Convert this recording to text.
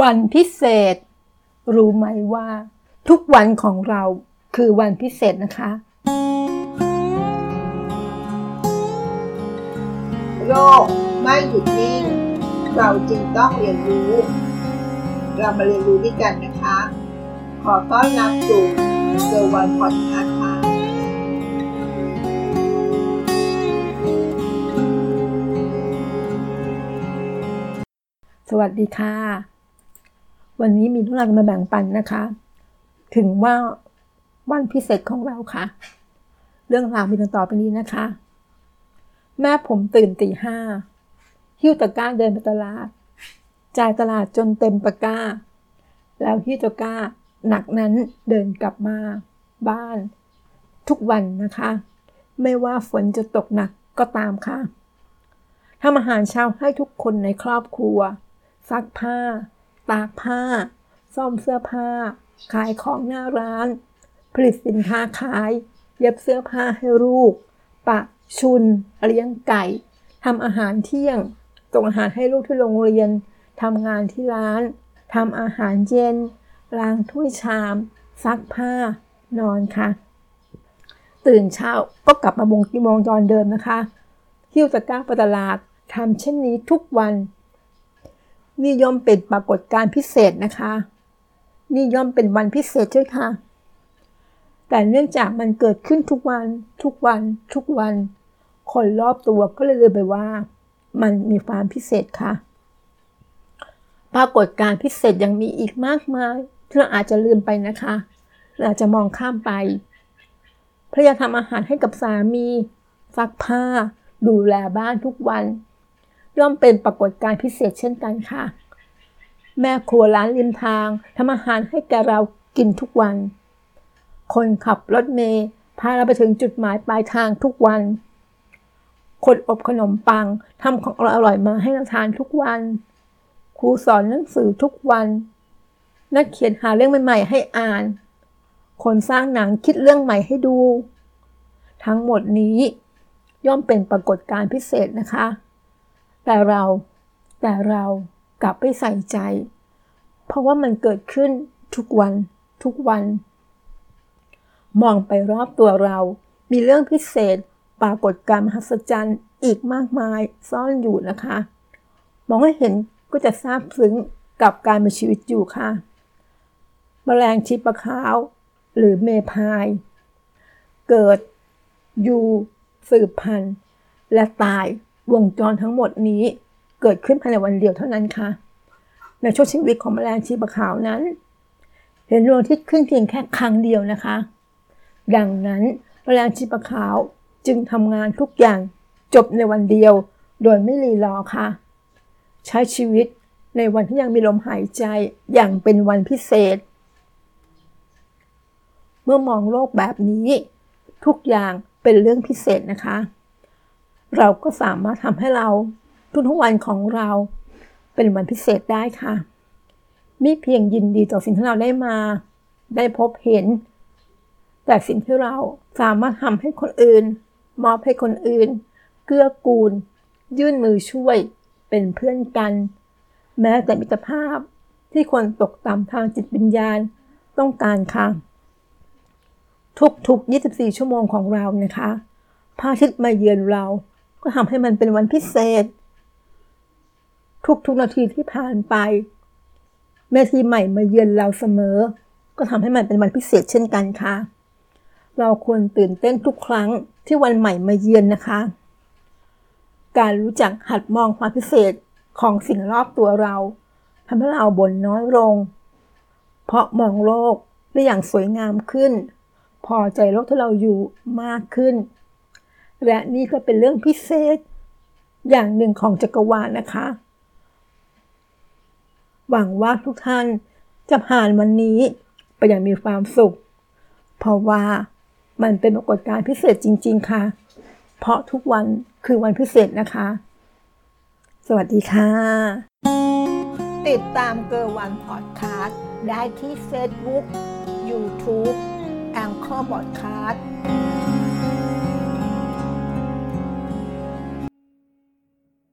วันพิเศษ รู้ไหมว่า ทุกวันของเราคือวันพิเศษนะคะ โลกไม่หยุดนิ่ง เราจึงต้องเรียนรู้ เรามาเรียนรู้ด้วยกันนะคะ ขอต้อนรับสู่เซอร์วันพอดคาส์ค่ะสวัสดีค่ะ วันนี้มีเรื่องราวมาแบ่งปันนะคะ ถึงว่าวันพิเศษของเราค่ะ เรื่องราวมีดังต่อไปนี้นะคะ แม่ผมตื่นตีห้าหิ้วตะกร้าเดินไปตลาด จ่ายตลาดจนเต็มตะกร้า แล้วหิ้วตะกร้าหนักนั้นเดินกลับมา บ้าน ทุกวันนะคะ ไม่ว่าฝนจะตกหนักก็ตามค่ะทำอาหารเช้าให้ทุกคนในครอบครัว ซักผ้า ตากผ้า ซ่อมเสื้อผ้า ขายของหน้าร้าน ผลิตสินค้าขาย เย็บเสื้อผ้าให้ลูก ปะชุน เลี้ยงไก่ทำอาหารเที่ยงส่งอาหารให้ลูกที่โรงเรียนทำงานที่ร้านทำอาหารเย็น ล้างถ้วยชาม ซักผ้า นอนค่ะ ตื่นเช้าก็กลับมาวงที่มองจรเดิมนะคะหิ้วตะกร้าไปตลาดทำเช่นนี้ทุกวัน นี่ย่อมเป็นปรากฏการณ์พิเศษนะคะ นี่ย่อมเป็นวันพิเศษใช่ค่ะ แต่เนื่องจากมันเกิดขึ้นทุกวัน ทุกวัน ทุกวัน คนรอบตัวก็เลยเลยไปว่า มันมีความพิเศษค่ะ ปรากฏการณ์พิเศษยังมีอีกมากมายที่เราอาจจะลืมไปนะคะ เราอาจจะมองข้ามไปภรรยาทำอาหารให้กับสามีซักผ้า ดูแลบ้านทุกวัน ย่อมเป็นปรากฏการณ์พิเศษเช่นกันค่ะ แม่ครัวร้านริมทางทำอาหารให้แกเรากินทุกวัน คนขับรถเมย์พาเราไปถึงจุดหมายปลายทางทุกวัน คนอบขนมปังทำของอร่อยมาให้เราทานทุกวัน ครูสอนหนังสือทุกวัน นักเขียนหาเรื่องใหม่ๆให้อ่าน คนสร้างหนังคิดเรื่องใหม่ให้ดู ทั้งหมดนี้ย่อมเป็นปรากฏการณ์พิเศษนะคะ แต่เราแต่เรากลับไม่ใส่ใจ เพราะว่ามันเกิดขึ้นทุกวันทุกวัน มองไปรอบตัวเรา มีเรื่องพิเศษปรากฏการมหัศจรรย์อีกมากมายซ่อนอยู่นะคะ มองให้เห็นก็จะซาบซึ้งกับการมีชีวิตอยู่ค่ะแมลงชีปะขาว หรือเมพาย เกิดอยู่สืบพันธุ์ และตาย วงจรทั้งหมดนี้เกิดขึ้นภายในวันเดียวเท่านั้นค่ะ ในช่วงชีวิตของแมลงชีปะขาวนั้น เห็นดวงอาทิตย์ขึ้นเพียงแค่ครั้งเดียวนะคะ ดังนั้นแมลงชีปะขาวจึงทำงานทุกอย่างจบในวันเดียวโดยไม่รีรอค่ะ ใช้ชีวิตในวันที่ยังมีลมหายใจอย่างเป็นวันพิเศษ เมื่อมองโลกแบบนี้ ทุกอย่างเป็นเรื่องพิเศษนะคะ เราก็สามารถทำให้เราทุกๆวันของเราเป็นวันพิเศษได้ค่ะ มิเพียงยินดีต่อสิ่งที่เราได้มา ได้พบเห็น แต่สิ่งที่เราสามารถทำให้คนอื่น มอบให้คนอื่น เกื้อกูล ยื่นมือช่วย เป็นเพื่อนกัน แม้แต่มิตรภาพที่คนตกต่ำทางจิตวิญญาณต้องการค่ะ ทุกๆ 24 ชั่วโมงของเรานะคะพระอาทิตย์มาเยือนเรา ก็ทำให้มันเป็นวันพิเศษ ทุกๆนาทีที่ผ่านไปเนาทีใหม่มาเยือนเราเสมอ ก็ทำให้มันเป็นวันพิเศษเช่นกันค่ะ เราควรตื่นเต้นทุกครั้งที่วันใหม่มาเยือนนะคะ การรู้จักหัดมองความพิเศษของสิ่งรอบตัวเราทำให้เราบ่นน้อยลง เพราะมองโลกได้อย่างสวยงามขึ้น พอใจโลกที่เราอยู่มากขึ้น และนี่ก็เป็นเรื่องพิเศษ อย่างหนึ่งของจักรวาลนะคะ หวังว่าทุกท่านจะผ่านวันนี้ไปอย่างมีความสุข เพราะว่ามันเป็นปรากฏการณ์พิเศษจริง ๆ ค่ะ เพราะทุกวันคือวันพิเศษนะคะ สวัสดีค่ะ ติดตามเกอร์วันพอดคาสต์ได้ที่ Facebook YouTube แองเกอร์บอดคาสต์